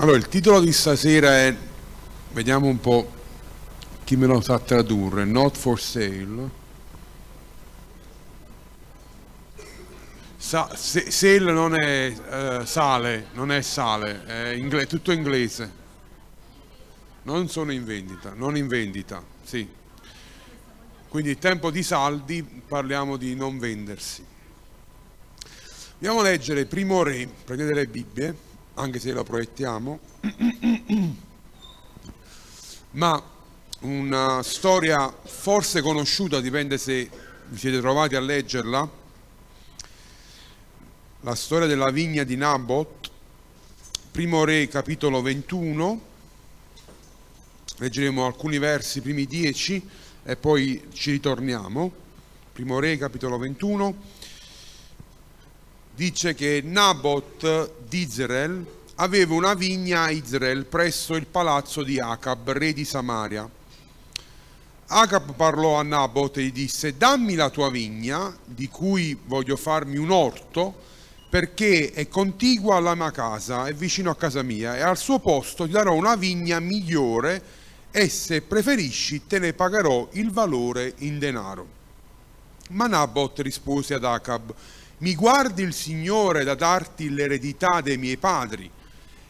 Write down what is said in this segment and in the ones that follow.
Allora, il titolo di stasera è, vediamo un po' chi me lo sa tradurre, Not for Sale. Sa, se, sale non è uh, sale, non è sale, è ingle, tutto inglese. Non sono in vendita, non in vendita, sì. Quindi tempo di saldi parliamo di non vendersi. Andiamo a leggere Primo Re, prendete le Bibbie anche se la proiettiamo, ma una storia forse conosciuta, dipende se vi siete trovati a leggerla, la storia della vigna di Nabot, primo re capitolo 21, leggeremo alcuni versi, primi dieci, e poi ci ritorniamo. Primo re capitolo 21 dice che Nabot di Israel aveva una vigna a Israel presso il palazzo di Acab, re di Samaria. Acab parlò a Nabot e gli disse, dammi la tua vigna, di cui voglio farmi un orto, perché è contigua alla mia casa, è vicino a casa mia, e al suo posto ti darò una vigna migliore e se preferisci te ne pagherò il valore in denaro. Ma Nabot rispose ad Acab, mi guardi il Signore da darti l'eredità dei miei padri.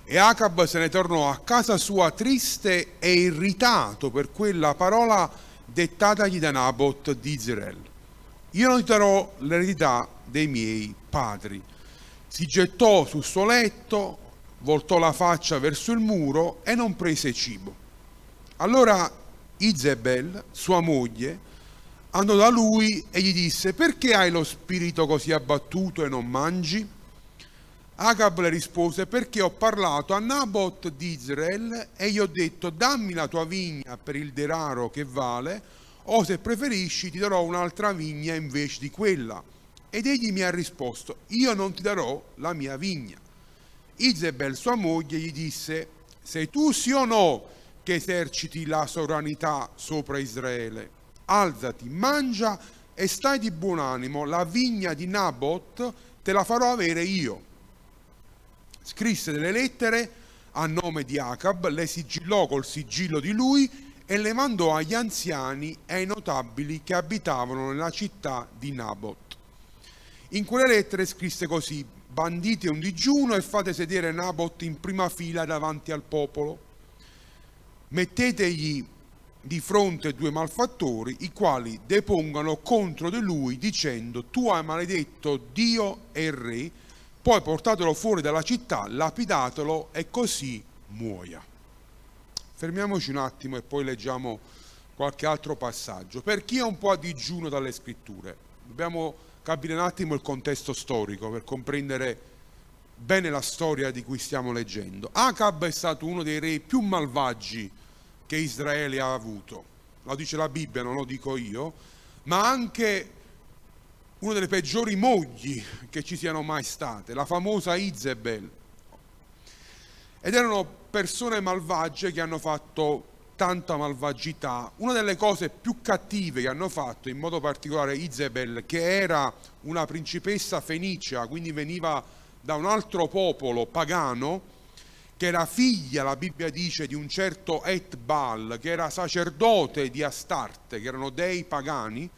E Acab se ne tornò a casa sua triste e irritato per quella parola dettatagli da Nabot di Israel. Io non ti darò l'eredità dei miei padri. Si gettò sul suo letto, voltò la faccia verso il muro e non prese cibo. Allora Izebel, sua moglie, andò da lui e gli disse perché hai lo spirito così abbattuto e non mangi? Agab le rispose perché ho parlato a Nabot di Israel e gli ho detto dammi la tua vigna per il denaro che vale o se preferisci ti darò un'altra vigna invece di quella. Ed egli mi ha risposto io non ti darò la mia vigna. Isabel sua moglie gli disse sei tu sì o no che eserciti la sovranità sopra Israele? Alzati, mangia e stai di buon animo, la vigna di Nabot te la farò avere io. Scrisse delle lettere a nome di Acab, le sigillò col sigillo di lui e le mandò agli anziani e ai notabili che abitavano nella città di Nabot. In quelle lettere scrisse così, bandite un digiuno e fate sedere Nabot in prima fila davanti al popolo. Mettetegli di fronte a due malfattori, i quali depongano contro di lui dicendo tu hai maledetto Dio e il re, poi portatelo fuori dalla città, lapidatelo e così muoia. Fermiamoci un attimo e poi leggiamo qualche altro passaggio. Per chi è un po' a digiuno dalle scritture, dobbiamo capire un attimo il contesto storico per comprendere bene la storia di cui stiamo leggendo. Acab è stato uno dei re più malvagi che Israele ha avuto. Lo dice la Bibbia, non lo dico io, ma anche una delle peggiori mogli che ci siano mai state, la famosa Izebel. Ed erano persone malvagie che hanno fatto tanta malvagità. Una delle cose più cattive che hanno fatto, in modo particolare Izebel, che era una principessa fenicia, quindi veniva da un altro popolo pagano, che era figlia, la Bibbia dice, di un certo Etbal, che era sacerdote di Astarte, che erano dei pagani,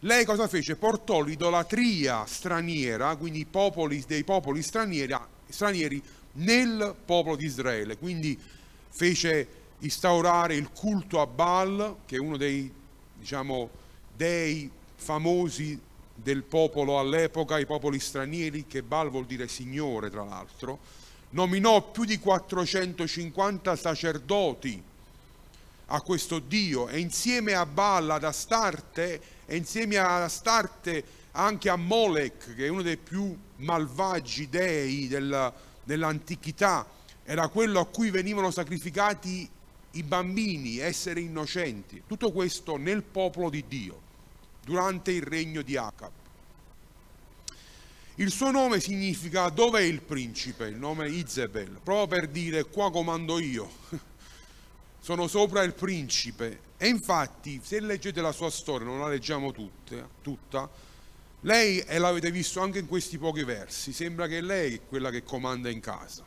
lei cosa fece? Portò l'idolatria straniera, quindi popoli, dei popoli stranieri, stranieri nel popolo di Israele, quindi fece instaurare il culto a Baal, che è uno dei diciamo, dei famosi del popolo all'epoca, i popoli stranieri, che Baal vuol dire signore tra l'altro, nominò più di 450 sacerdoti a questo Dio e insieme a Baal, ad Astarte e insieme ad Astarte anche a Molech, che è uno dei più malvagi dei del, dell'antichità, era quello a cui venivano sacrificati i bambini, esseri innocenti. Tutto questo nel popolo di Dio, durante il regno di Acab. Il suo nome significa dov'è il principe, il nome Izebel, proprio per dire qua comando io, sono sopra il principe. E infatti, se leggete la sua storia, non la leggiamo tutte, tutta, lei, e l'avete visto anche in questi pochi versi, sembra che lei è quella che comanda in casa.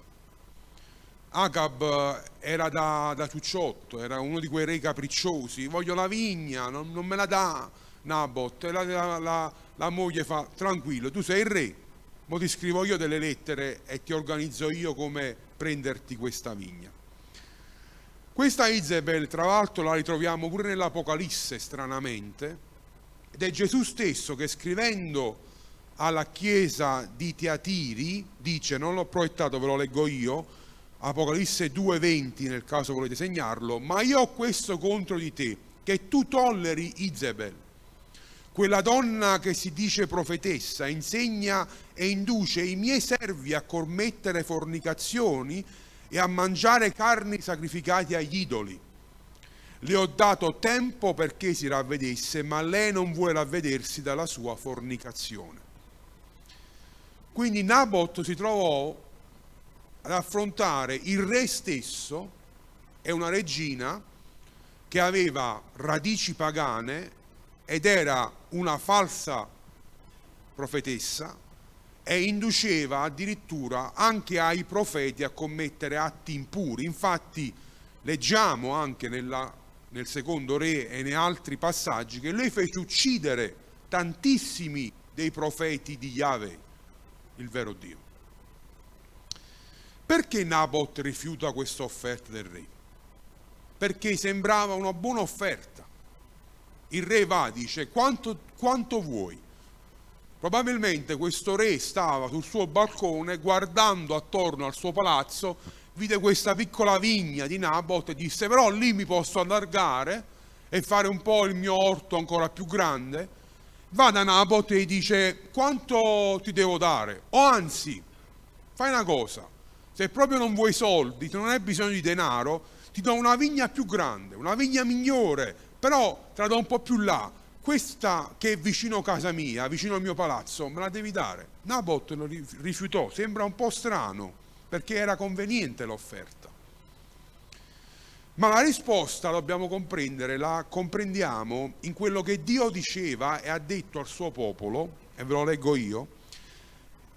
Agab era da, da ciucciotto, era uno di quei re capricciosi, voglio la vigna, non, non me la dà Nabot, e la, la, la, la moglie fa, tranquillo, tu sei il re, mo ti scrivo io delle lettere e ti organizzo io come prenderti questa vigna. Questa Isabel, tra l'altro, la ritroviamo pure nell'Apocalisse, stranamente, ed è Gesù stesso che scrivendo alla chiesa di Teatiri dice, non l'ho proiettato, ve lo leggo io, Apocalisse 2,20 nel caso volete segnarlo, ma io ho questo contro di te, che tu tolleri Isabel, quella donna che si dice profetessa, insegna e induce i miei servi a commettere fornicazioni e a mangiare carni sacrificate agli idoli. Le ho dato tempo perché si ravvedesse, ma lei non vuole ravvedersi dalla sua fornicazione. Quindi Nabot si trovò ad affrontare il re stesso e una regina che aveva radici pagane ed era una falsa profetessa e induceva addirittura anche ai profeti a commettere atti impuri. Infatti leggiamo anche nella, nel secondo re e nei altri passaggi che lei fece uccidere tantissimi dei profeti di Yahweh, il vero Dio. Perché Nabot rifiuta questa offerta del re? Perché sembrava una buona offerta il re va, dice, quanto, quanto vuoi? Probabilmente questo re stava sul suo balcone guardando attorno al suo palazzo, vide questa piccola vigna di Nabot e disse però lì mi posso allargare e fare un po' il mio orto ancora più grande. Va da Nabot e dice quanto ti devo dare? O anzi, fai una cosa, se proprio non vuoi soldi, se non hai bisogno di denaro, ti do una vigna più grande, una vigna migliore, però te la do un po' più là, questa che è vicino a casa mia, vicino al mio palazzo, me la devi dare. Nabot lo rifiutò, sembra un po' strano, perché era conveniente l'offerta. Ma la risposta dobbiamo comprendere, la comprendiamo in quello che Dio diceva e ha detto al suo popolo, e ve lo leggo io.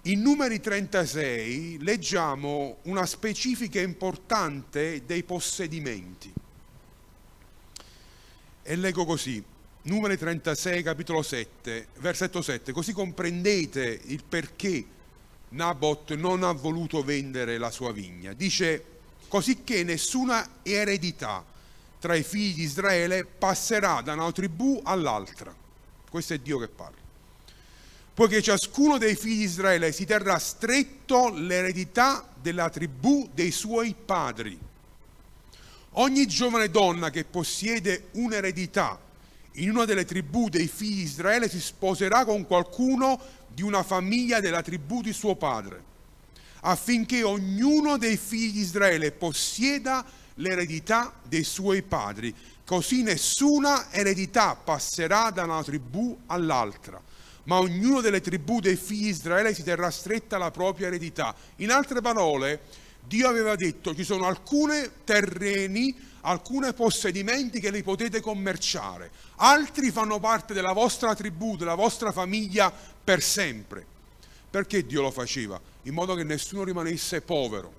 In numeri 36 leggiamo una specifica importante dei possedimenti. E leggo così, numeri 36, capitolo 7, versetto 7, così comprendete il perché Nabot non ha voluto vendere la sua vigna. Dice, così che nessuna eredità tra i figli di Israele passerà da una tribù all'altra. Questo è Dio che parla. Poiché ciascuno dei figli di Israele si terrà stretto l'eredità della tribù dei suoi padri Ogni giovane donna che possiede un'eredità in una delle tribù dei figli di Israele si sposerà con qualcuno di una famiglia della tribù di suo padre, affinché ognuno dei figli di Israele possieda l'eredità dei suoi padri, così nessuna eredità passerà da una tribù all'altra, ma ognuno delle tribù dei figli di Israele si terrà stretta la propria eredità. In altre parole, Dio aveva detto ci sono alcuni terreni, alcuni possedimenti che li potete commerciare, altri fanno parte della vostra tribù, della vostra famiglia per sempre. Perché Dio lo faceva? In modo che nessuno rimanesse povero,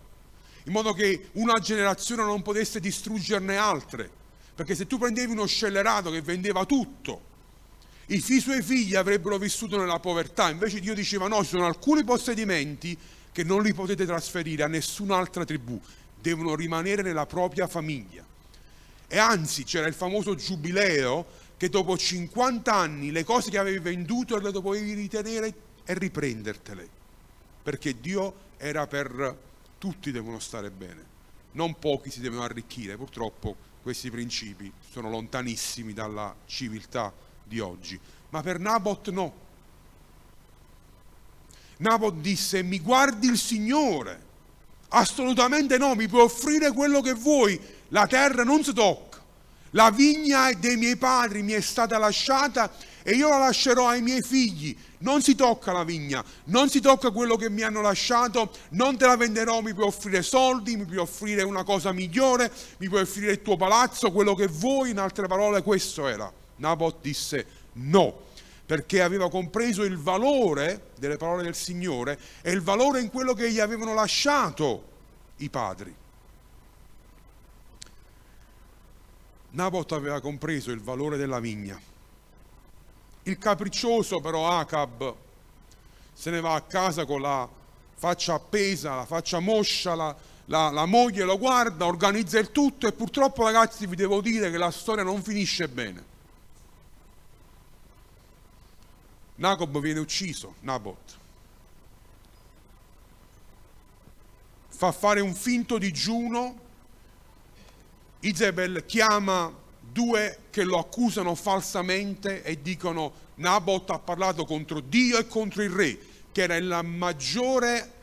in modo che una generazione non potesse distruggerne altre. Perché se tu prendevi uno scellerato che vendeva tutto, i suoi figli avrebbero vissuto nella povertà, invece Dio diceva no, ci sono alcuni possedimenti che non li potete trasferire a nessun'altra tribù, devono rimanere nella propria famiglia. E anzi c'era il famoso giubileo che dopo 50 anni le cose che avevi venduto le dovevi ritenere e riprendertele, perché Dio era per tutti devono stare bene, non pochi si devono arricchire, purtroppo questi principi sono lontanissimi dalla civiltà di oggi, ma per Nabot no, Nabot disse, mi guardi il Signore? Assolutamente no, mi puoi offrire quello che vuoi, la terra non si tocca. La vigna dei miei padri mi è stata lasciata e io la lascerò ai miei figli. Non si tocca la vigna, non si tocca quello che mi hanno lasciato, non te la venderò, mi puoi offrire soldi, mi puoi offrire una cosa migliore, mi puoi offrire il tuo palazzo, quello che vuoi, in altre parole questo era. Nabot disse no perché aveva compreso il valore delle parole del Signore e il valore in quello che gli avevano lasciato i padri. Nabot aveva compreso il valore della vigna. Il capriccioso però Acab se ne va a casa con la faccia appesa, la faccia moscia, la, la, la moglie lo guarda, organizza il tutto e purtroppo ragazzi vi devo dire che la storia non finisce bene. Nacob viene ucciso, Nabot. Fa fare un finto digiuno, Isabel chiama due che lo accusano falsamente e dicono Nabot ha parlato contro Dio e contro il re, che era la maggiore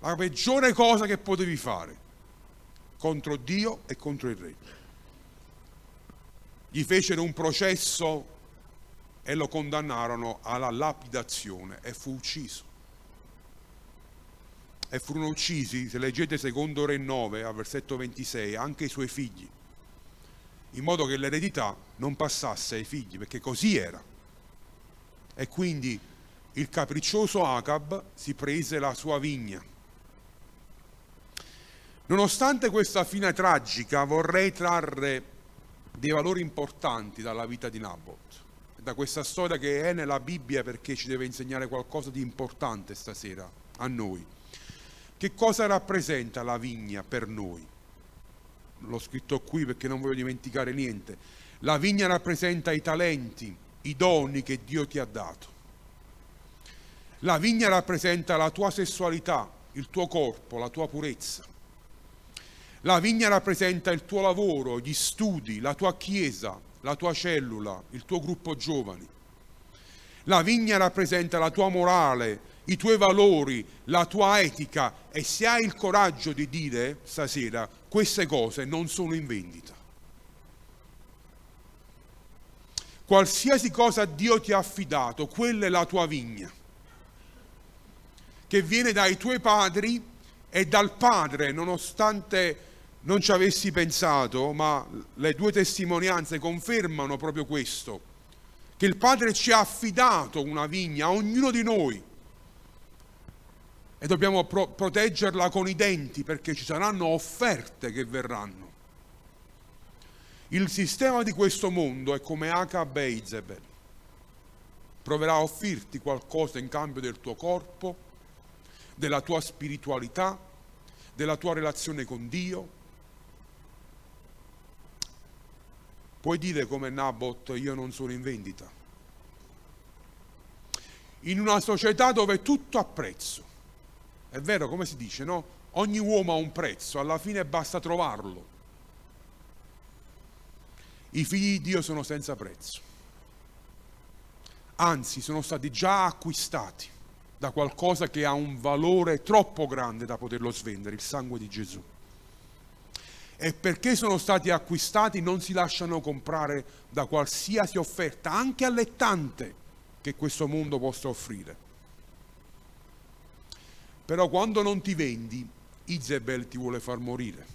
la peggiore cosa che potevi fare contro Dio e contro il re. Gli fecero un processo e lo condannarono alla lapidazione e fu ucciso. E furono uccisi, se leggete secondo Re 9, a versetto 26, anche i suoi figli, in modo che l'eredità non passasse ai figli, perché così era. E quindi il capriccioso Acab si prese la sua vigna Nonostante questa fine tragica, vorrei trarre dei valori importanti dalla vita di Nabot, da questa storia che è nella Bibbia perché ci deve insegnare qualcosa di importante stasera a noi. Che cosa rappresenta la vigna per noi? L'ho scritto qui perché non voglio dimenticare niente. La vigna rappresenta i talenti, i doni che Dio ti ha dato. La vigna rappresenta la tua sessualità, il tuo corpo, la tua purezza. La vigna rappresenta il tuo lavoro, gli studi, la tua chiesa, la tua cellula, il tuo gruppo giovani. La vigna rappresenta la tua morale, i tuoi valori, la tua etica e se hai il coraggio di dire stasera queste cose non sono in vendita. Qualsiasi cosa Dio ti ha affidato, quella è la tua vigna, che viene dai tuoi padri e dal Padre, nonostante non ci avessi pensato, ma le due testimonianze confermano proprio questo, che il Padre ci ha affidato una vigna a ognuno di noi e dobbiamo pro- proteggerla con i denti perché ci saranno offerte che verranno. Il sistema di questo mondo è come Acab e Izebel. Proverà a offrirti qualcosa in cambio del tuo corpo, della tua spiritualità, della tua relazione con Dio, Puoi dire come Nabot, io non sono in vendita. In una società dove tutto ha prezzo, è vero come si dice, no? Ogni uomo ha un prezzo, alla fine basta trovarlo. I figli di Dio sono senza prezzo, anzi sono stati già acquistati da qualcosa che ha un valore troppo grande da poterlo svendere, il sangue di Gesù e perché sono stati acquistati non si lasciano comprare da qualsiasi offerta, anche allettante, che questo mondo possa offrire. Però quando non ti vendi, Isabel ti vuole far morire,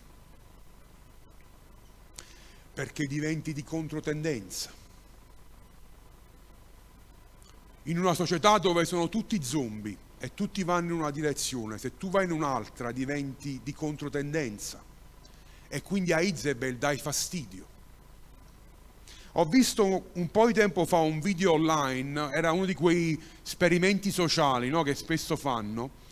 perché diventi di controtendenza. In una società dove sono tutti zombie e tutti vanno in una direzione, se tu vai in un'altra diventi di controtendenza e quindi a Isabel dai fastidio. Ho visto un po' di tempo fa un video online, era uno di quei esperimenti sociali no, che spesso fanno,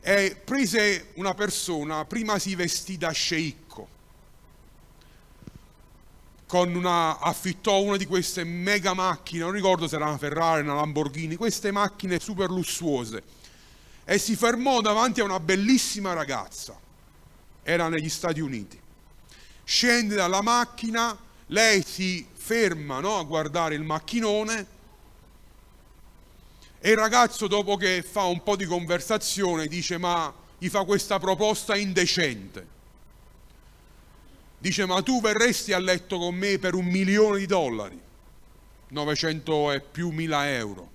e prese una persona, prima si vestì da sceicco, con una, affittò una di queste mega macchine, non ricordo se era una Ferrari, una Lamborghini, queste macchine super lussuose, e si fermò davanti a una bellissima ragazza, era negli Stati Uniti scende dalla macchina, lei si ferma no, a guardare il macchinone e il ragazzo dopo che fa un po' di conversazione dice ma gli fa questa proposta indecente. Dice ma tu verresti a letto con me per un milione di dollari, 900 e più mila euro.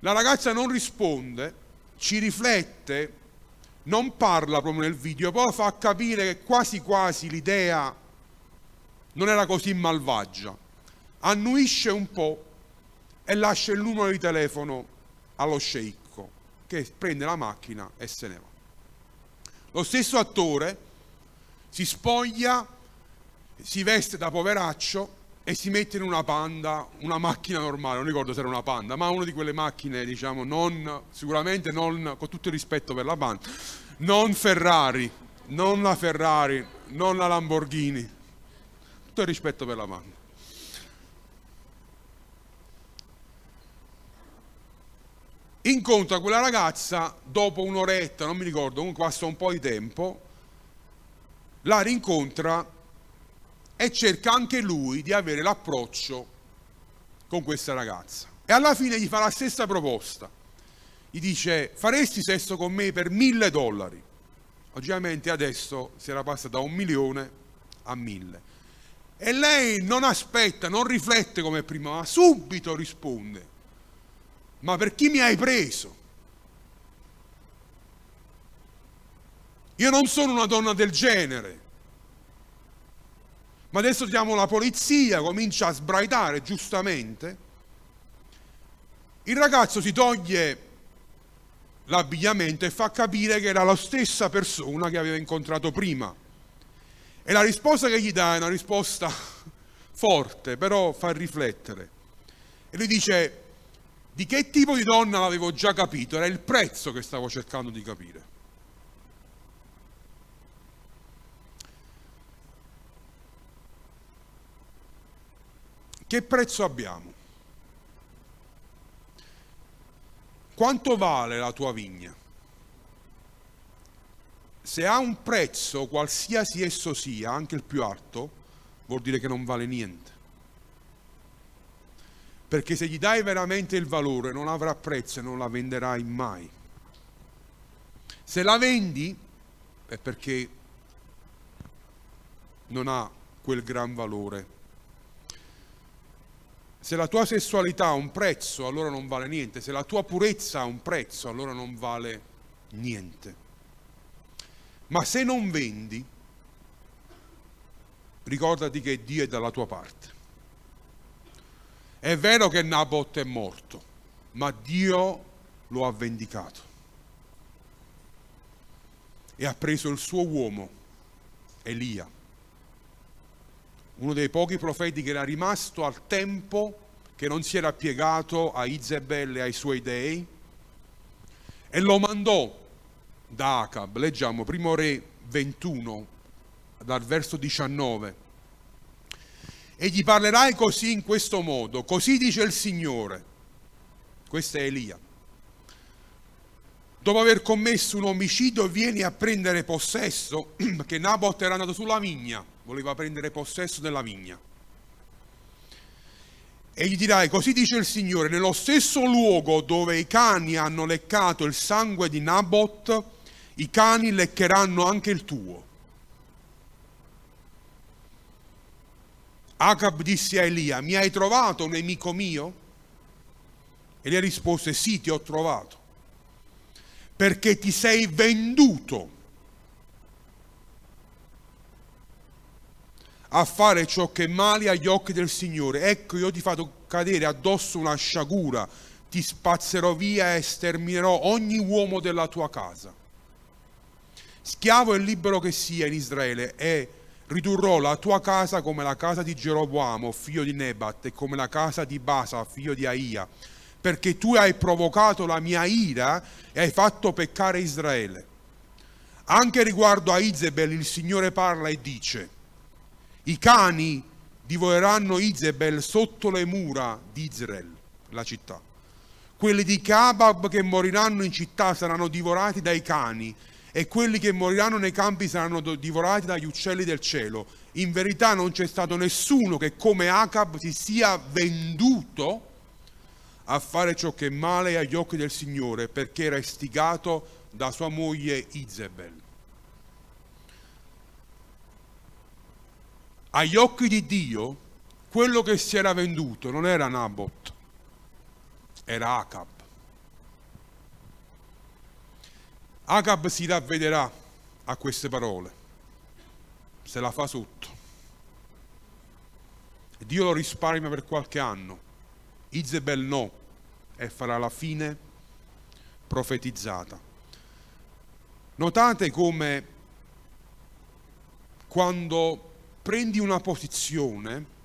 La ragazza non risponde, ci riflette non parla proprio nel video, però fa capire che quasi quasi l'idea non era così malvagia. Annuisce un po' e lascia il numero di telefono allo sceicco che prende la macchina e se ne va. Lo stesso attore si spoglia si veste da poveraccio e si mette in una panda, una macchina normale, non ricordo se era una panda, ma una di quelle macchine, diciamo, non, sicuramente non, con tutto il rispetto per la panda, non Ferrari, non la Ferrari, non la Lamborghini, tutto il rispetto per la panda. Incontra quella ragazza dopo un'oretta, non mi ricordo, comunque passa un po' di tempo, la rincontra e cerca anche lui di avere l'approccio con questa ragazza. E alla fine gli fa la stessa proposta. Gli dice, faresti sesso con me per mille dollari? Ovviamente adesso si era passata da un milione a mille. E lei non aspetta, non riflette come prima, ma subito risponde. Ma per chi mi hai preso? Io non sono una donna del genere. Ma adesso diamo la polizia, comincia a sbraitare giustamente. Il ragazzo si toglie l'abbigliamento e fa capire che era la stessa persona che aveva incontrato prima. E la risposta che gli dà è una risposta forte, però fa riflettere. E lui dice, di che tipo di donna l'avevo già capito, era il prezzo che stavo cercando di capire. Che prezzo abbiamo? Quanto vale la tua vigna? Se ha un prezzo, qualsiasi esso sia, anche il più alto, vuol dire che non vale niente. Perché se gli dai veramente il valore non avrà prezzo e non la venderai mai. Se la vendi è perché non ha quel gran valore se la tua sessualità ha un prezzo, allora non vale niente. Se la tua purezza ha un prezzo, allora non vale niente. Ma se non vendi, ricordati che Dio è dalla tua parte. È vero che Nabot è morto, ma Dio lo ha vendicato. E ha preso il suo uomo, Elia uno dei pochi profeti che era rimasto al tempo, che non si era piegato a Izebel e ai suoi dei, e lo mandò da Acab. Leggiamo, primo re 21, dal verso 19. E gli parlerai così in questo modo, così dice il Signore. Questo è Elia. Dopo aver commesso un omicidio vieni a prendere possesso, che Nabot era andato sulla vigna voleva prendere possesso della vigna. E gli dirai, così dice il Signore, nello stesso luogo dove i cani hanno leccato il sangue di Nabot, i cani leccheranno anche il tuo. Acab disse a Elia, mi hai trovato nemico mio? Elia rispose, sì, ti ho trovato, perché ti sei venduto a fare ciò che è male agli occhi del Signore. Ecco, io ti farò cadere addosso una sciagura, ti spazzerò via e sterminerò ogni uomo della tua casa. Schiavo e libero che sia in Israele, e ridurrò la tua casa come la casa di Geroboamo, figlio di Nebat, e come la casa di Basa, figlio di Aia, perché tu hai provocato la mia ira e hai fatto peccare Israele. Anche riguardo a Izebel il Signore parla e dice, i cani divoreranno Izebel sotto le mura di Israel, la città. Quelli di Kabab che moriranno in città saranno divorati dai cani e quelli che moriranno nei campi saranno divorati dagli uccelli del cielo. In verità non c'è stato nessuno che come Acab si sia venduto a fare ciò che è male agli occhi del Signore perché era istigato da sua moglie Izebel. agli occhi di Dio quello che si era venduto non era Nabot, era Acab. Acab si ravvederà a queste parole, se la fa sotto. Dio lo risparmia per qualche anno, Izebel no, e farà la fine profetizzata. Notate come quando prendi una posizione,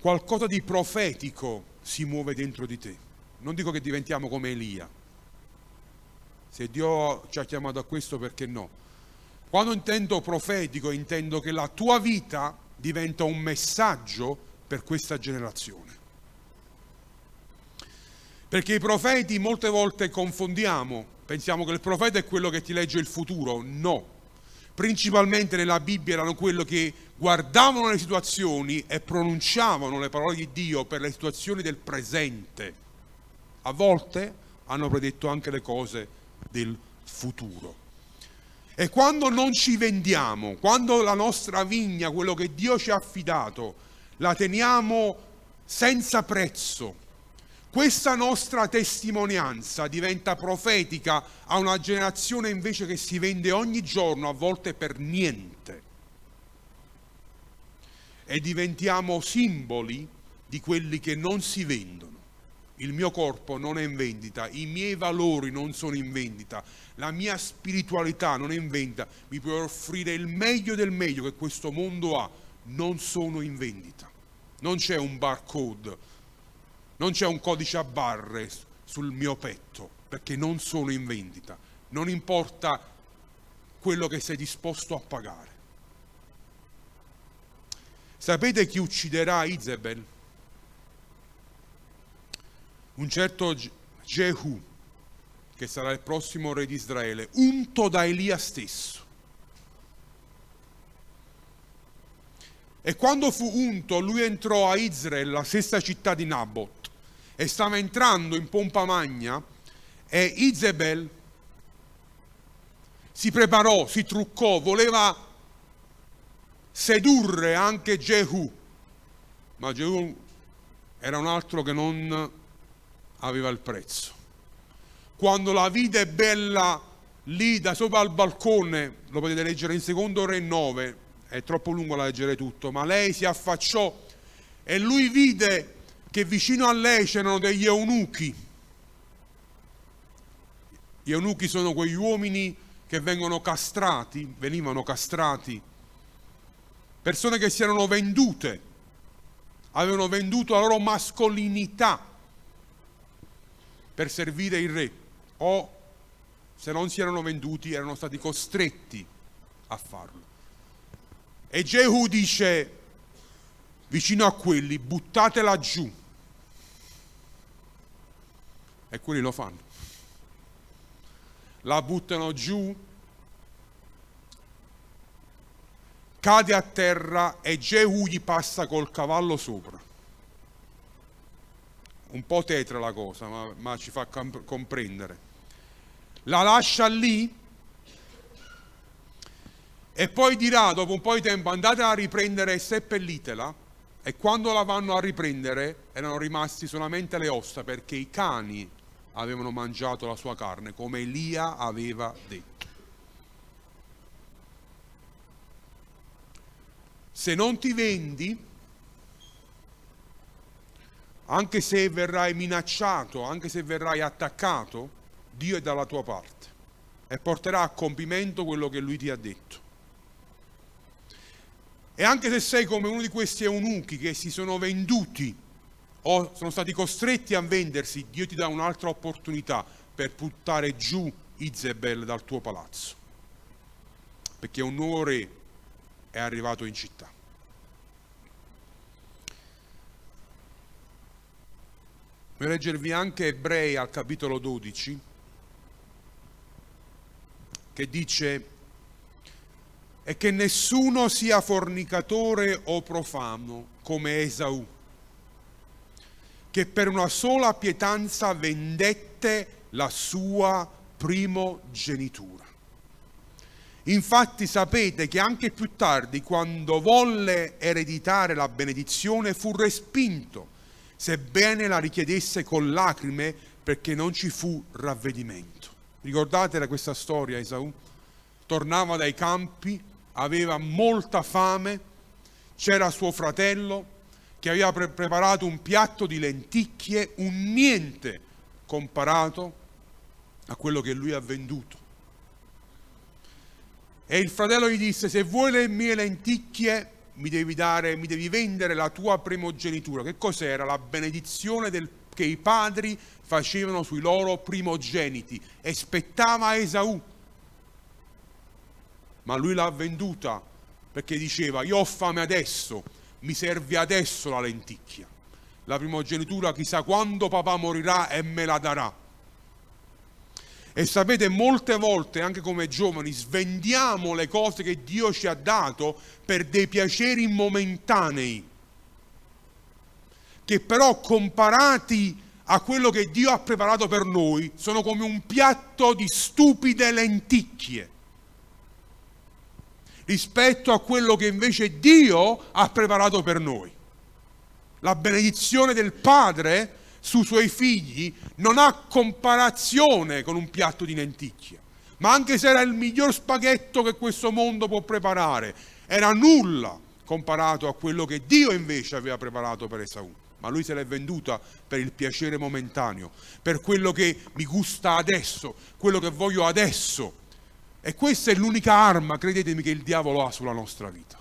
qualcosa di profetico si muove dentro di te. Non dico che diventiamo come Elia. Se Dio ci ha chiamato a questo, perché no? Quando intendo profetico, intendo che la tua vita diventa un messaggio per questa generazione. Perché i profeti molte volte confondiamo, pensiamo che il profeta è quello che ti legge il futuro. No. Principalmente nella Bibbia erano quello che guardavano le situazioni e pronunciavano le parole di Dio per le situazioni del presente. A volte hanno predetto anche le cose del futuro. E quando non ci vendiamo, quando la nostra vigna, quello che Dio ci ha affidato, la teniamo senza prezzo, questa nostra testimonianza diventa profetica a una generazione invece che si vende ogni giorno, a volte per niente. E diventiamo simboli di quelli che non si vendono il mio corpo non è in vendita, i miei valori non sono in vendita, la mia spiritualità non è in vendita, mi puoi offrire il meglio del meglio che questo mondo ha, non sono in vendita. Non c'è un barcode, non c'è un codice a barre sul mio petto, perché non sono in vendita. Non importa quello che sei disposto a pagare. Sapete chi ucciderà Isabel? un certo Jehu, che sarà il prossimo re di Israele, unto da Elia stesso. E quando fu unto, lui entrò a Israele, la stessa città di Nabot, e stava entrando in pompa magna, e Isabel si preparò, si truccò, voleva sedurre anche Jehu, ma Jehu era un altro che non aveva il prezzo. Quando la vide bella lì da sopra al balcone, lo potete leggere in secondo re 9, è troppo lungo da leggere tutto, ma lei si affacciò e lui vide che vicino a lei c'erano degli eunuchi. Gli eunuchi sono quegli uomini che vengono castrati, venivano castrati, persone che si erano vendute, avevano venduto la loro mascolinità per servire il re o se non si erano venduti erano stati costretti a farlo. E Jehu dice vicino a quelli buttatela giù e quelli lo fanno. La buttano giù, cade a terra e Jehu gli passa col cavallo sopra un po' tetra la cosa, ma, ma ci fa comp- comprendere. La lascia lì e poi dirà dopo un po' di tempo andatela a riprendere e seppellitela e quando la vanno a riprendere erano rimasti solamente le ossa perché i cani avevano mangiato la sua carne come Elia aveva detto. Se non ti vendi, anche se verrai minacciato, anche se verrai attaccato, Dio è dalla tua parte e porterà a compimento quello che Lui ti ha detto. E anche se sei come uno di questi eunuchi che si sono venduti o sono stati costretti a vendersi, Dio ti dà un'altra opportunità per buttare giù Izebel dal tuo palazzo, perché un nuovo re è arrivato in città. Voglio leggervi anche Ebrei al capitolo 12, che dice e che nessuno sia fornicatore o profano come Esaù, che per una sola pietanza vendette la sua primogenitura. Infatti sapete che anche più tardi, quando volle ereditare la benedizione, fu respinto sebbene la richiedesse con lacrime perché non ci fu ravvedimento. Ricordate questa storia, Esaù? Tornava dai campi, aveva molta fame, c'era suo fratello che aveva pre- preparato un piatto di lenticchie, un niente comparato a quello che lui ha venduto. E il fratello gli disse, se vuoi le mie lenticchie mi devi, dare, mi devi vendere la tua primogenitura. Che cos'era? La benedizione del, che i padri facevano sui loro primogeniti e spettava Esaù. Ma lui l'ha venduta perché diceva io ho fame adesso, mi serve adesso la lenticchia. La primogenitura chissà quando papà morirà e me la darà. E sapete, molte volte, anche come giovani, svendiamo le cose che Dio ci ha dato per dei piaceri momentanei, che però comparati a quello che Dio ha preparato per noi sono come un piatto di stupide lenticchie rispetto a quello che invece Dio ha preparato per noi. La benedizione del Padre sui suoi figli non ha comparazione con un piatto di lenticchie. Ma anche se era il miglior spaghetto che questo mondo può preparare, era nulla comparato a quello che Dio invece aveva preparato per Esaù. Ma lui se l'è venduta per il piacere momentaneo, per quello che mi gusta adesso, quello che voglio adesso. E questa è l'unica arma, credetemi, che il diavolo ha sulla nostra vita.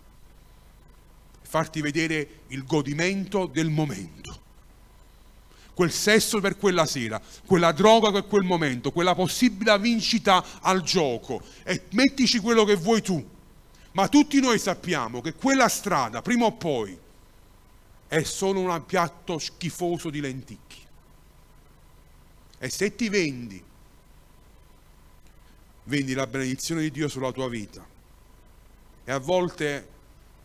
Farti vedere il godimento del momento quel sesso per quella sera, quella droga per quel momento, quella possibile vincita al gioco e mettici quello che vuoi tu. Ma tutti noi sappiamo che quella strada, prima o poi, è solo un piatto schifoso di lenticchie. E se ti vendi, vendi la benedizione di Dio sulla tua vita. E a volte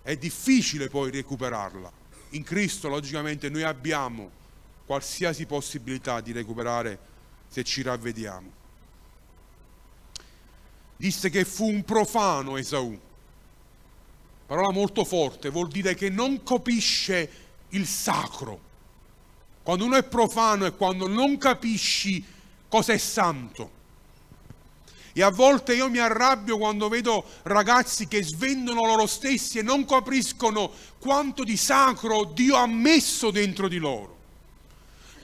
è difficile poi recuperarla. In Cristo, logicamente, noi abbiamo qualsiasi possibilità di recuperare se ci ravvediamo. Disse che fu un profano Esaù. Parola molto forte, vuol dire che non capisce il sacro. Quando uno è profano è quando non capisci cosa è santo. E a volte io mi arrabbio quando vedo ragazzi che svendono loro stessi e non capiscono quanto di sacro Dio ha messo dentro di loro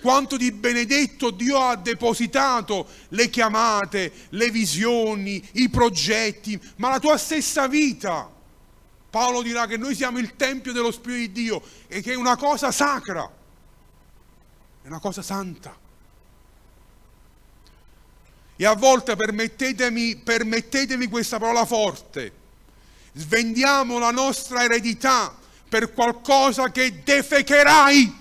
quanto di benedetto Dio ha depositato le chiamate, le visioni, i progetti, ma la tua stessa vita. Paolo dirà che noi siamo il Tempio dello Spirito di Dio e che è una cosa sacra, è una cosa santa. E a volte permettetemi, permettetemi questa parola forte, svendiamo la nostra eredità per qualcosa che defecherai.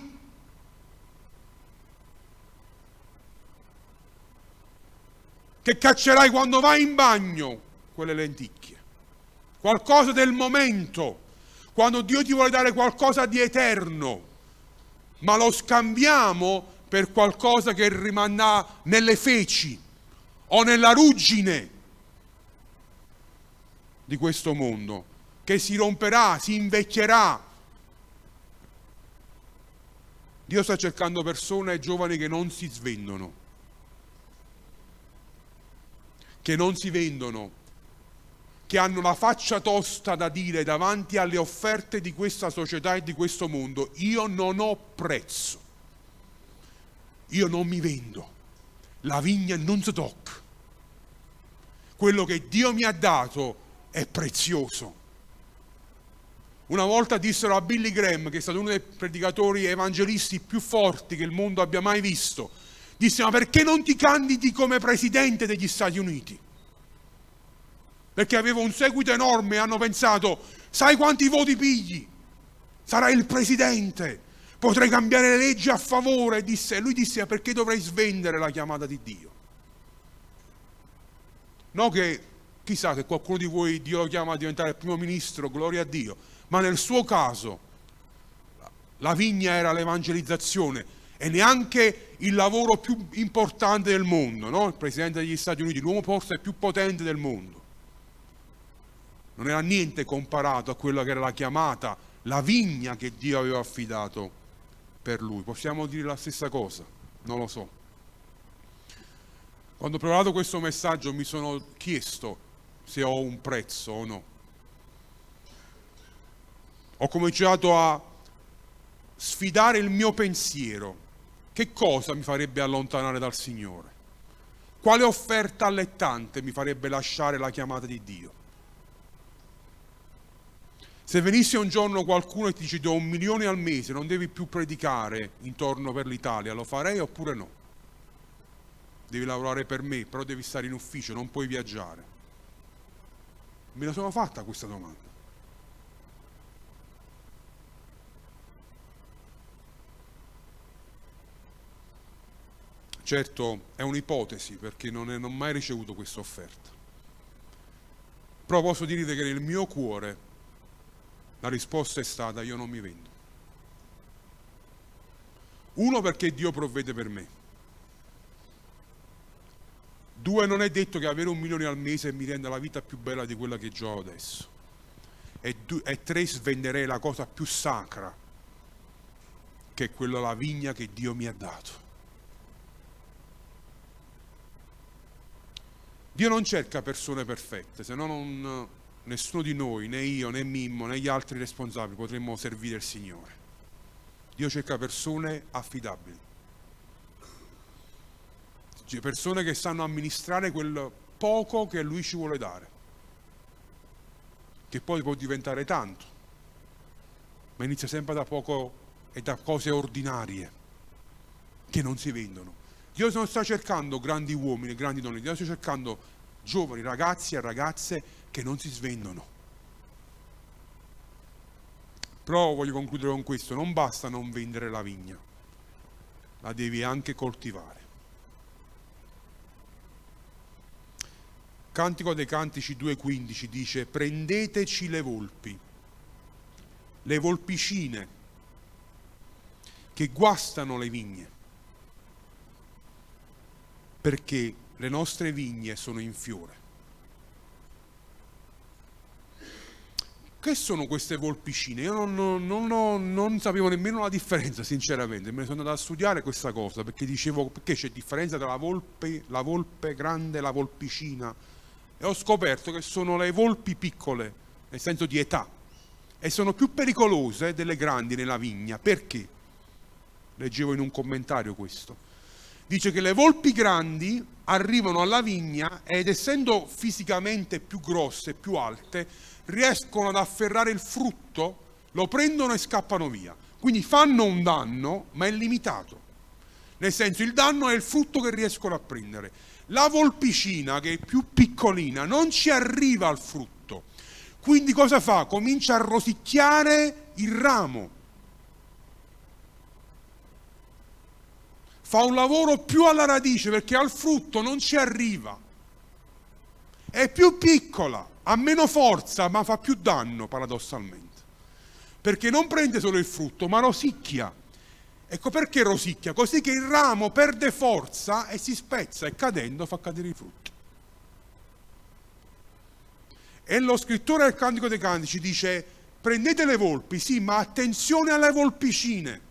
che caccerai quando vai in bagno quelle lenticchie. Qualcosa del momento, quando Dio ti vuole dare qualcosa di eterno, ma lo scambiamo per qualcosa che rimanda nelle feci o nella ruggine di questo mondo, che si romperà, si invecchierà. Dio sta cercando persone giovani che non si svendono che non si vendono, che hanno la faccia tosta da dire davanti alle offerte di questa società e di questo mondo, io non ho prezzo, io non mi vendo, la vigna non si tocca, quello che Dio mi ha dato è prezioso. Una volta dissero a Billy Graham, che è stato uno dei predicatori evangelisti più forti che il mondo abbia mai visto, disse ma perché non ti candidi come presidente degli Stati Uniti? Perché aveva un seguito enorme e hanno pensato, sai quanti voti pigli? Sarai il presidente, potrai cambiare le leggi a favore. Disse, lui disse perché dovrei svendere la chiamata di Dio? No che chissà che qualcuno di voi Dio lo chiama a diventare primo ministro, gloria a Dio, ma nel suo caso la vigna era l'evangelizzazione e neanche il lavoro più importante del mondo, no? il Presidente degli Stati Uniti, l'uomo forse più potente del mondo. Non era niente comparato a quella che era la chiamata, la vigna che Dio aveva affidato per lui. Possiamo dire la stessa cosa? Non lo so. Quando ho provato questo messaggio mi sono chiesto se ho un prezzo o no. Ho cominciato a sfidare il mio pensiero che cosa mi farebbe allontanare dal Signore? Quale offerta allettante mi farebbe lasciare la chiamata di Dio? Se venisse un giorno qualcuno e ti dice do un milione al mese, non devi più predicare intorno per l'Italia, lo farei oppure no? Devi lavorare per me, però devi stare in ufficio, non puoi viaggiare. Me la sono fatta questa domanda. Certo è un'ipotesi perché non, ho mai ricevuto questa offerta. Però posso dirvi che nel mio cuore la risposta è stata io non mi vendo. Uno perché Dio provvede per me. Due non è detto che avere un milione al mese mi renda la vita più bella di quella che ho adesso. E, due, e tre svenderei la cosa più sacra, che è quella la vigna che Dio mi ha dato. Dio non cerca persone perfette, se no non, nessuno di noi, né io, né Mimmo, né gli altri responsabili potremmo servire il Signore. Dio cerca persone affidabili, persone che sanno amministrare quel poco che Lui ci vuole dare, che poi può diventare tanto, ma inizia sempre da poco e da cose ordinarie che non si vendono. Dio non sta cercando grandi uomini, grandi donne, Dio sta cercando giovani, ragazzi e ragazze che non si svendono. Però voglio concludere con questo, non basta non vendere la vigna, la devi anche coltivare. Cantico dei Cantici 2.15 dice prendeteci le volpi, le volpicine che guastano le vigne perché le nostre vigne sono in fiore. Che sono queste volpicine? Io non, non, non, non, sapevo nemmeno la differenza, sinceramente. Me ne sono andato a studiare questa cosa perché dicevo perché c'è differenza tra la volpe, la volpe grande e la volpicina. E ho scoperto che sono le volpi piccole, nel senso di età, e sono più pericolose delle grandi nella vigna. Perché? Leggevo in un commentario questo dice che le volpi grandi arrivano alla vigna ed essendo fisicamente più grosse, più alte, riescono ad afferrare il frutto, lo prendono e scappano via. Quindi fanno un danno, ma è limitato. Nel senso, il danno è il frutto che riescono a prendere. La volpicina, che è più piccolina, non ci arriva al frutto. Quindi cosa fa? Comincia a rosicchiare il ramo fa un lavoro più alla radice perché al frutto non ci arriva. È più piccola, ha meno forza, ma fa più danno paradossalmente. Perché non prende solo il frutto, ma rosicchia. Ecco perché rosicchia, così che il ramo perde forza e si spezza e cadendo fa cadere i frutti. E lo scrittore del Cantico dei Cantici dice, prendete le volpi, sì, ma attenzione alle volpicine,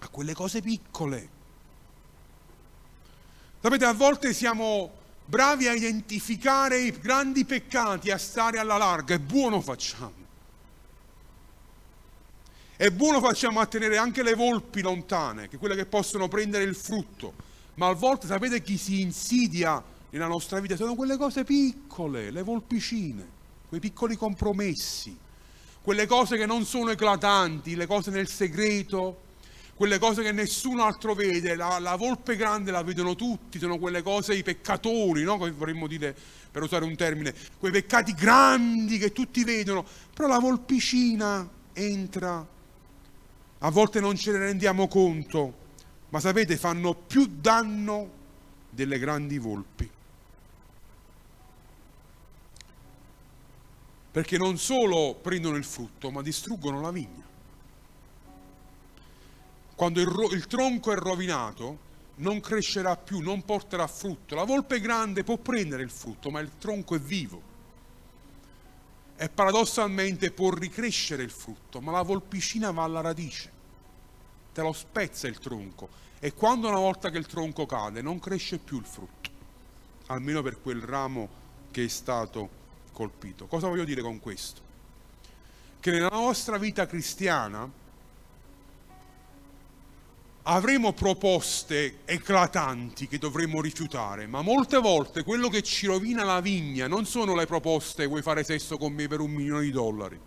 a quelle cose piccole Sapete, a volte siamo bravi a identificare i grandi peccati, a stare alla larga, è buono facciamo. È buono facciamo a tenere anche le volpi lontane, che quelle che possono prendere il frutto. Ma a volte sapete chi si insidia nella nostra vita? Sono quelle cose piccole, le volpicine, quei piccoli compromessi, quelle cose che non sono eclatanti, le cose nel segreto, quelle cose che nessun altro vede, la, la, volpe grande la vedono tutti, sono quelle cose, i peccatori, no? vorremmo dire per usare un termine, quei peccati grandi che tutti vedono, però la volpicina entra, a volte non ce ne rendiamo conto, ma sapete fanno più danno delle grandi volpi. Perché non solo prendono il frutto, ma distruggono la vigna quando il, ro- il tronco è rovinato, non crescerà più, non porterà frutto. La volpe grande può prendere il frutto, ma il tronco è vivo. E paradossalmente può ricrescere il frutto, ma la volpicina va alla radice, te lo spezza il tronco. E quando una volta che il tronco cade, non cresce più il frutto, almeno per quel ramo che è stato colpito. Cosa voglio dire con questo? Che nella nostra vita cristiana avremo proposte eclatanti che dovremmo rifiutare, ma molte volte quello che ci rovina la vigna non sono le proposte vuoi fare sesso con me per un milione di dollari.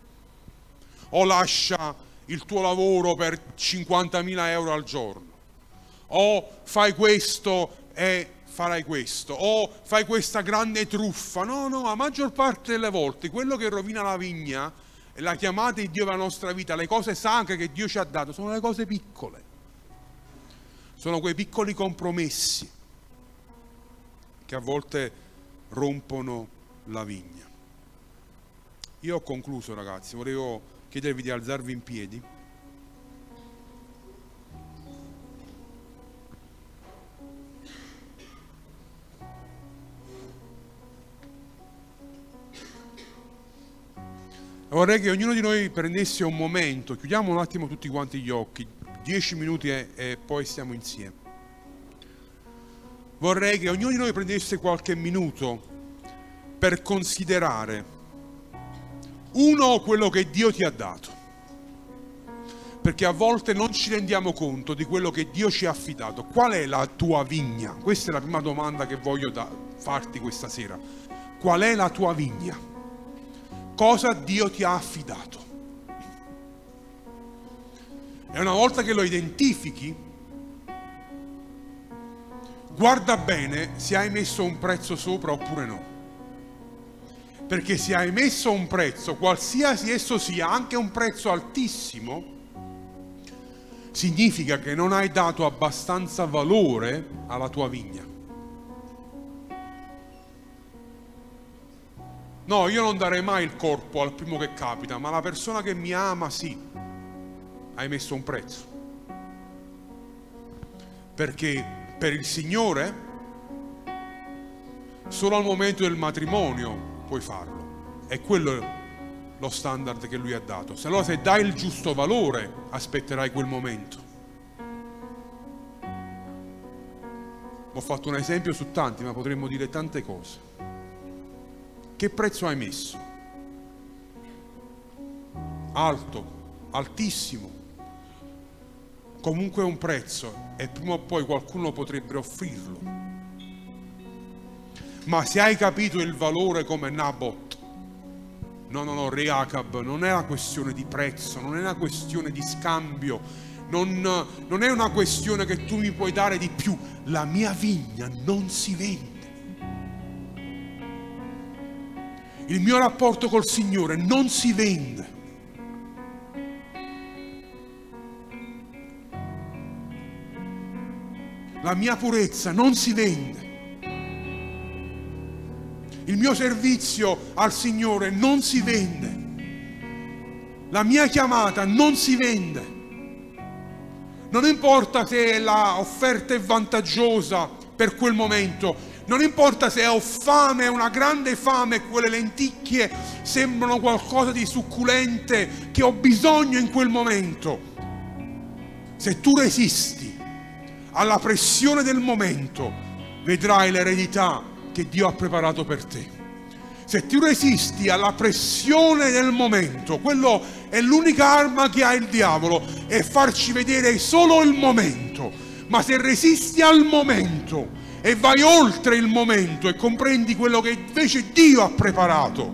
o lascia il tuo lavoro per 50.000 euro al giorno, o fai questo e farai questo, o fai questa grande truffa. No, no, la maggior parte delle volte quello che rovina la vigna e la chiamata di Dio per la nostra vita, le cose sacre che Dio ci ha dato, sono le cose piccole, sono quei piccoli compromessi che a volte rompono la vigna. Io ho concluso ragazzi, volevo chiedervi di alzarvi in piedi. Vorrei che ognuno di noi prendesse un momento, chiudiamo un attimo tutti quanti gli occhi, dieci minuti e, e poi stiamo insieme. Vorrei che ognuno di noi prendesse qualche minuto per considerare uno quello che Dio ti ha dato, perché a volte non ci rendiamo conto di quello che Dio ci ha affidato. Qual è la tua vigna? Questa è la prima domanda che voglio da- farti questa sera. Qual è la tua vigna? cosa Dio ti ha affidato. E una volta che lo identifichi, guarda bene se hai messo un prezzo sopra oppure no. Perché se hai messo un prezzo, qualsiasi esso sia, anche un prezzo altissimo, significa che non hai dato abbastanza valore alla tua vigna. No, io non darei mai il corpo al primo che capita, ma la persona che mi ama sì. Hai messo un prezzo. Perché per il Signore solo al momento del matrimonio puoi farlo. E quello è lo standard che lui ha dato. Se allora se dai il giusto valore, aspetterai quel momento. Ho fatto un esempio su tanti, ma potremmo dire tante cose. Che prezzo hai messo? Alto, altissimo. Comunque un prezzo e prima o poi qualcuno potrebbe offrirlo. Ma se hai capito il valore come Nabot, no, no, no, Re non è una questione di prezzo, non è una questione di scambio, non, non è una questione che tu mi puoi dare di più. La mia vigna non si vende. Il mio rapporto col Signore non si vende. La mia purezza non si vende. Il mio servizio al Signore non si vende. La mia chiamata non si vende. Non importa se l'offerta è vantaggiosa per quel momento, non importa se ho fame, una grande fame, quelle lenticchie sembrano qualcosa di succulente che ho bisogno in quel momento. Se tu resisti alla pressione del momento, vedrai l'eredità che Dio ha preparato per te. Se tu resisti alla pressione del momento, quello è l'unica arma che ha il diavolo, è farci vedere solo il momento. Ma se resisti al momento, e vai oltre il momento e comprendi quello che invece Dio ha preparato,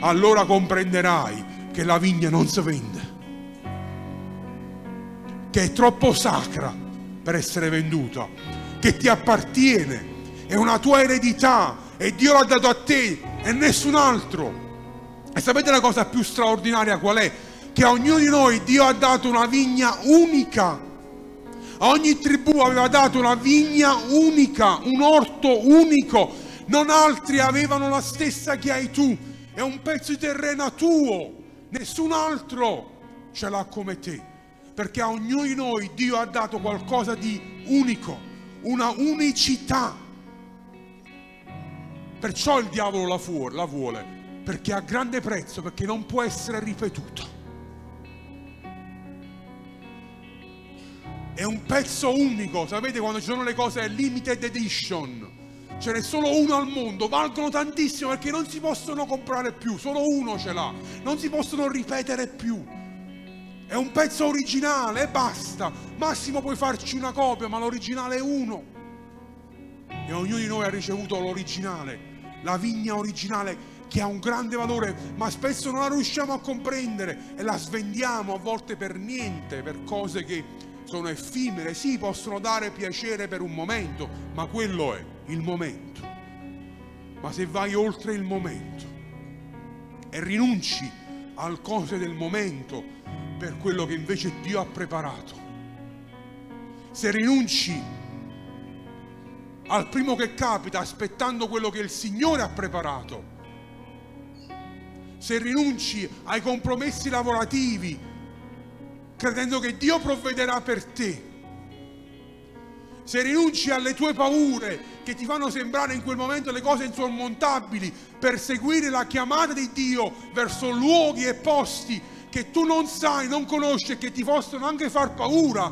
allora comprenderai che la vigna non si vende, che è troppo sacra per essere venduta, che ti appartiene, è una tua eredità e Dio l'ha dato a te e nessun altro. E sapete la cosa più straordinaria qual è? Che a ognuno di noi Dio ha dato una vigna unica a ogni tribù aveva dato una vigna unica, un orto unico. Non altri avevano la stessa che hai tu. È un pezzo di terreno tuo. Nessun altro ce l'ha come te. Perché a ognuno di noi Dio ha dato qualcosa di unico, una unicità. Perciò il diavolo la, vuole, perché ha grande prezzo, perché non può essere ripetuto. È un pezzo unico, sapete quando ci sono le cose limited edition? Ce n'è solo uno al mondo, valgono tantissimo perché non si possono comprare più, solo uno ce l'ha, non si possono ripetere più. È un pezzo originale e basta. Massimo puoi farci una copia, ma l'originale è uno. E ognuno di noi ha ricevuto l'originale, la vigna originale che ha un grande valore, ma spesso non la riusciamo a comprendere e la svendiamo a volte per niente, per cose che sono effimere, sì, possono dare piacere per un momento, ma quello è il momento. Ma se vai oltre il momento e rinunci al cose del momento per quello che invece Dio ha preparato, se rinunci al primo che capita aspettando quello che il Signore ha preparato, se rinunci ai compromessi lavorativi credendo che Dio provvederà per te, se rinunci alle tue paure che ti fanno sembrare in quel momento le cose insormontabili per seguire la chiamata di Dio verso luoghi e posti che tu non sai, non conosci che ti possono anche far paura,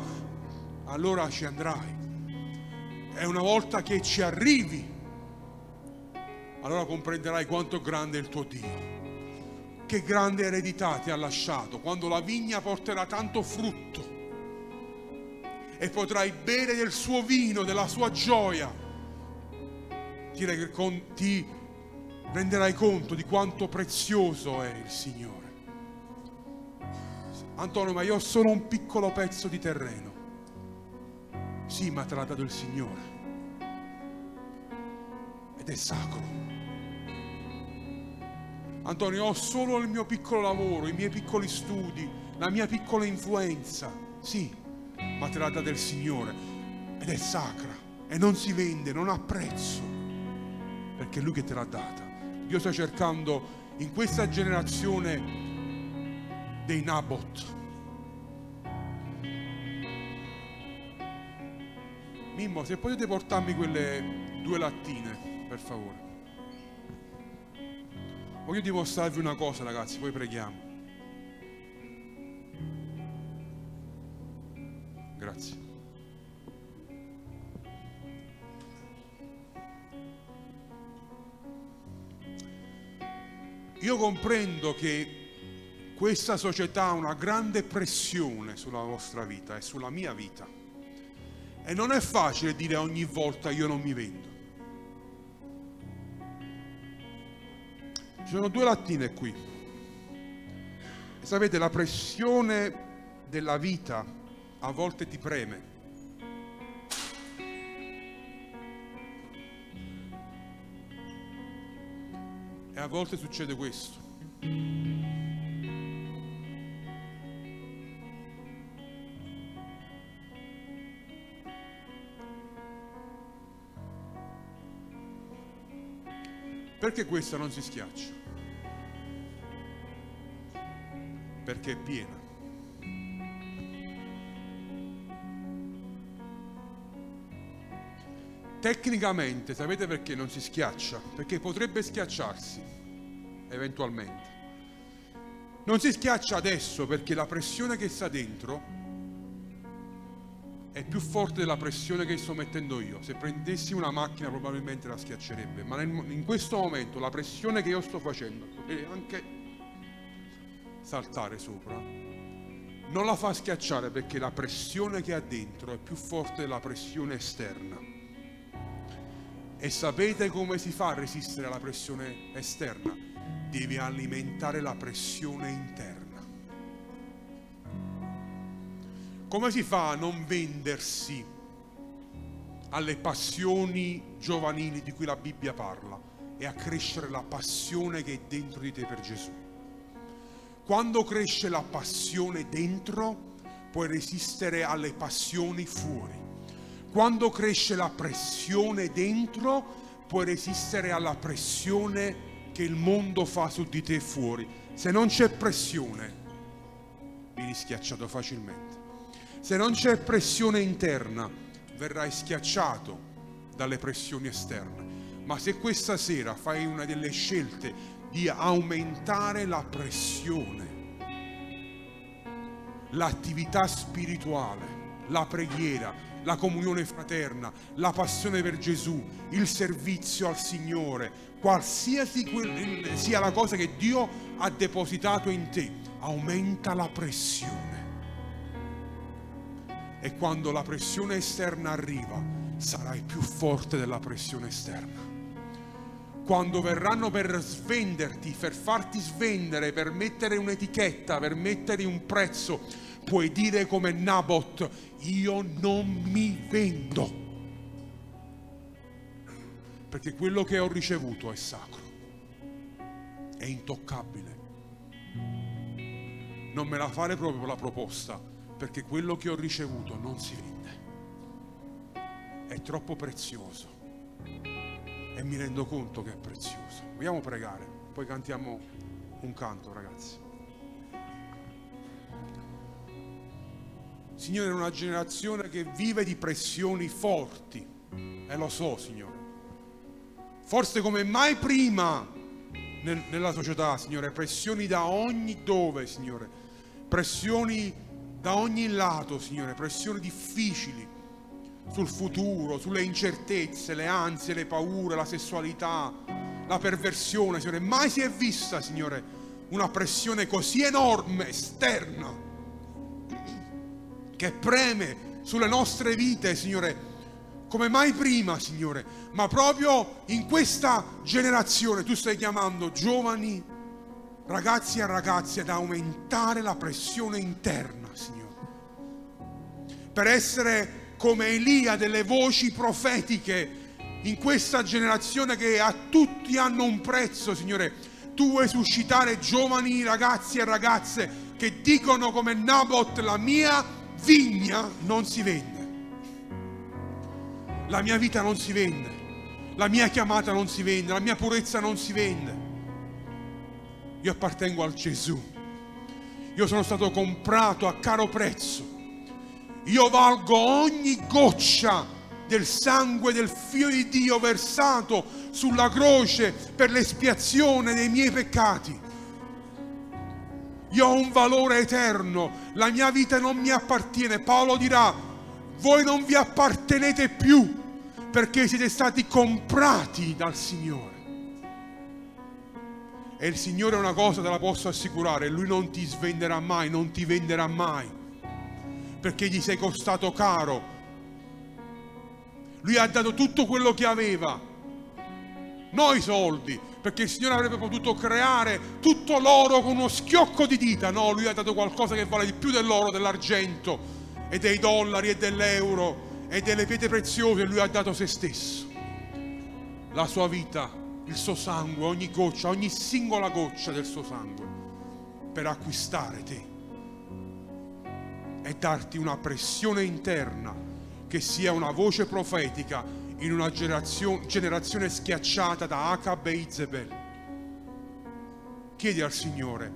allora ci andrai. E una volta che ci arrivi, allora comprenderai quanto è grande il tuo Dio. Che grande eredità ti ha lasciato quando la vigna porterà tanto frutto e potrai bere del suo vino, della sua gioia. Ti renderai conto di quanto prezioso è il Signore. Antonio, ma io ho solo un piccolo pezzo di terreno. Sì, ma te l'ha dato il Signore. Ed è sacro. Antonio, ho solo il mio piccolo lavoro, i miei piccoli studi, la mia piccola influenza. Sì, ma te l'ha data il Signore. Ed è sacra. E non si vende, non ha prezzo. Perché è Lui che te l'ha data. Dio sta cercando in questa generazione dei Nabot Mimmo, se potete portarmi quelle due lattine, per favore. Voglio dimostrarvi una cosa, ragazzi, poi preghiamo. Grazie. Io comprendo che questa società ha una grande pressione sulla vostra vita e sulla mia vita e non è facile dire ogni volta io non mi vendo. Ci sono due lattine qui. E sapete, la pressione della vita a volte ti preme. E a volte succede questo. Perché questa non si schiaccia? Perché è piena. Tecnicamente, sapete perché non si schiaccia? Perché potrebbe schiacciarsi, eventualmente. Non si schiaccia adesso perché la pressione che sta dentro è più forte della pressione che sto mettendo io. Se prendessi una macchina probabilmente la schiaccerebbe, ma in questo momento la pressione che io sto facendo, potrei anche saltare sopra, non la fa schiacciare perché la pressione che ha dentro è più forte della pressione esterna. E sapete come si fa a resistere alla pressione esterna? Devi alimentare la pressione interna. Come si fa a non vendersi alle passioni giovanili di cui la Bibbia parla e a crescere la passione che è dentro di te per Gesù? Quando cresce la passione dentro, puoi resistere alle passioni fuori. Quando cresce la pressione dentro, puoi resistere alla pressione che il mondo fa su di te fuori. Se non c'è pressione, vieni schiacciato facilmente. Se non c'è pressione interna, verrai schiacciato dalle pressioni esterne. Ma se questa sera fai una delle scelte di aumentare la pressione, l'attività spirituale, la preghiera, la comunione fraterna, la passione per Gesù, il servizio al Signore, qualsiasi sia la cosa che Dio ha depositato in te, aumenta la pressione e quando la pressione esterna arriva sarai più forte della pressione esterna. quando verranno per svenderti, per farti svendere, per mettere un'etichetta, per mettere un prezzo, puoi dire come Nabot, io non mi vendo. Perché quello che ho ricevuto è sacro, è intoccabile. Non me la fare proprio la proposta, perché quello che ho ricevuto non si vende. È troppo prezioso e mi rendo conto che è prezioso. Vogliamo pregare, poi cantiamo un canto, ragazzi. Signore, è una generazione che vive di pressioni forti, e lo so, Signore. Forse come mai prima nel, nella società, Signore, pressioni da ogni dove, Signore. Pressioni da ogni lato, Signore, pressioni difficili sul futuro, sulle incertezze, le ansie, le paure, la sessualità, la perversione, Signore. Mai si è vista, Signore, una pressione così enorme, esterna, che preme sulle nostre vite, Signore, come mai prima, Signore. Ma proprio in questa generazione tu stai chiamando giovani, ragazzi e ragazze ad aumentare la pressione interna. Per essere come Elia delle voci profetiche in questa generazione che a tutti hanno un prezzo, Signore. Tu vuoi suscitare giovani ragazzi e ragazze che dicono come Nabot, la mia vigna non si vende. La mia vita non si vende. La mia chiamata non si vende, la mia purezza non si vende. Io appartengo al Gesù. Io sono stato comprato a caro prezzo io valgo ogni goccia del sangue del Figlio di Dio versato sulla croce per l'espiazione dei miei peccati. Io ho un valore eterno, la mia vita non mi appartiene. Paolo dirà, voi non vi appartenete più perché siete stati comprati dal Signore. E il Signore è una cosa te la posso assicurare, Lui non ti svenderà mai, non ti venderà mai perché gli sei costato caro. Lui ha dato tutto quello che aveva, noi soldi, perché il Signore avrebbe potuto creare tutto l'oro con uno schiocco di dita. No, lui ha dato qualcosa che vale di più dell'oro, dell'argento e dei dollari e dell'euro e delle pietre preziose. Lui ha dato se stesso, la sua vita, il suo sangue, ogni goccia, ogni singola goccia del suo sangue per acquistare te e darti una pressione interna che sia una voce profetica in una generazione schiacciata da Acab e Izebel. Chiedi al Signore,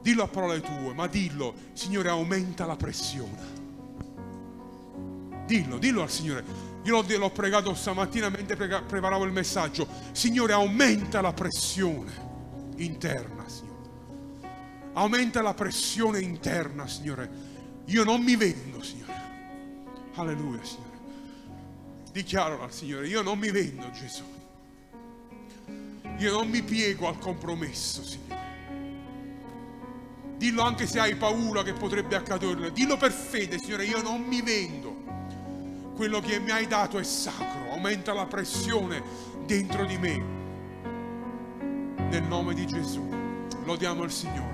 dillo a parole tue, ma dillo, Signore, aumenta la pressione. Dillo, dillo al Signore. Io l'ho, l'ho pregato stamattina mentre prega, preparavo il messaggio. Signore, aumenta la pressione interna, Signore. Aumenta la pressione interna, Signore io non mi vendo, Signore. Alleluia, Signore. Dichiaro al Signore, io non mi vendo, Gesù. Io non mi piego al compromesso, Signore. Dillo anche se hai paura che potrebbe accadere. Dillo per fede, Signore, io non mi vendo. Quello che mi hai dato è sacro. Aumenta la pressione dentro di me. Nel nome di Gesù. Lodiamo il Signore.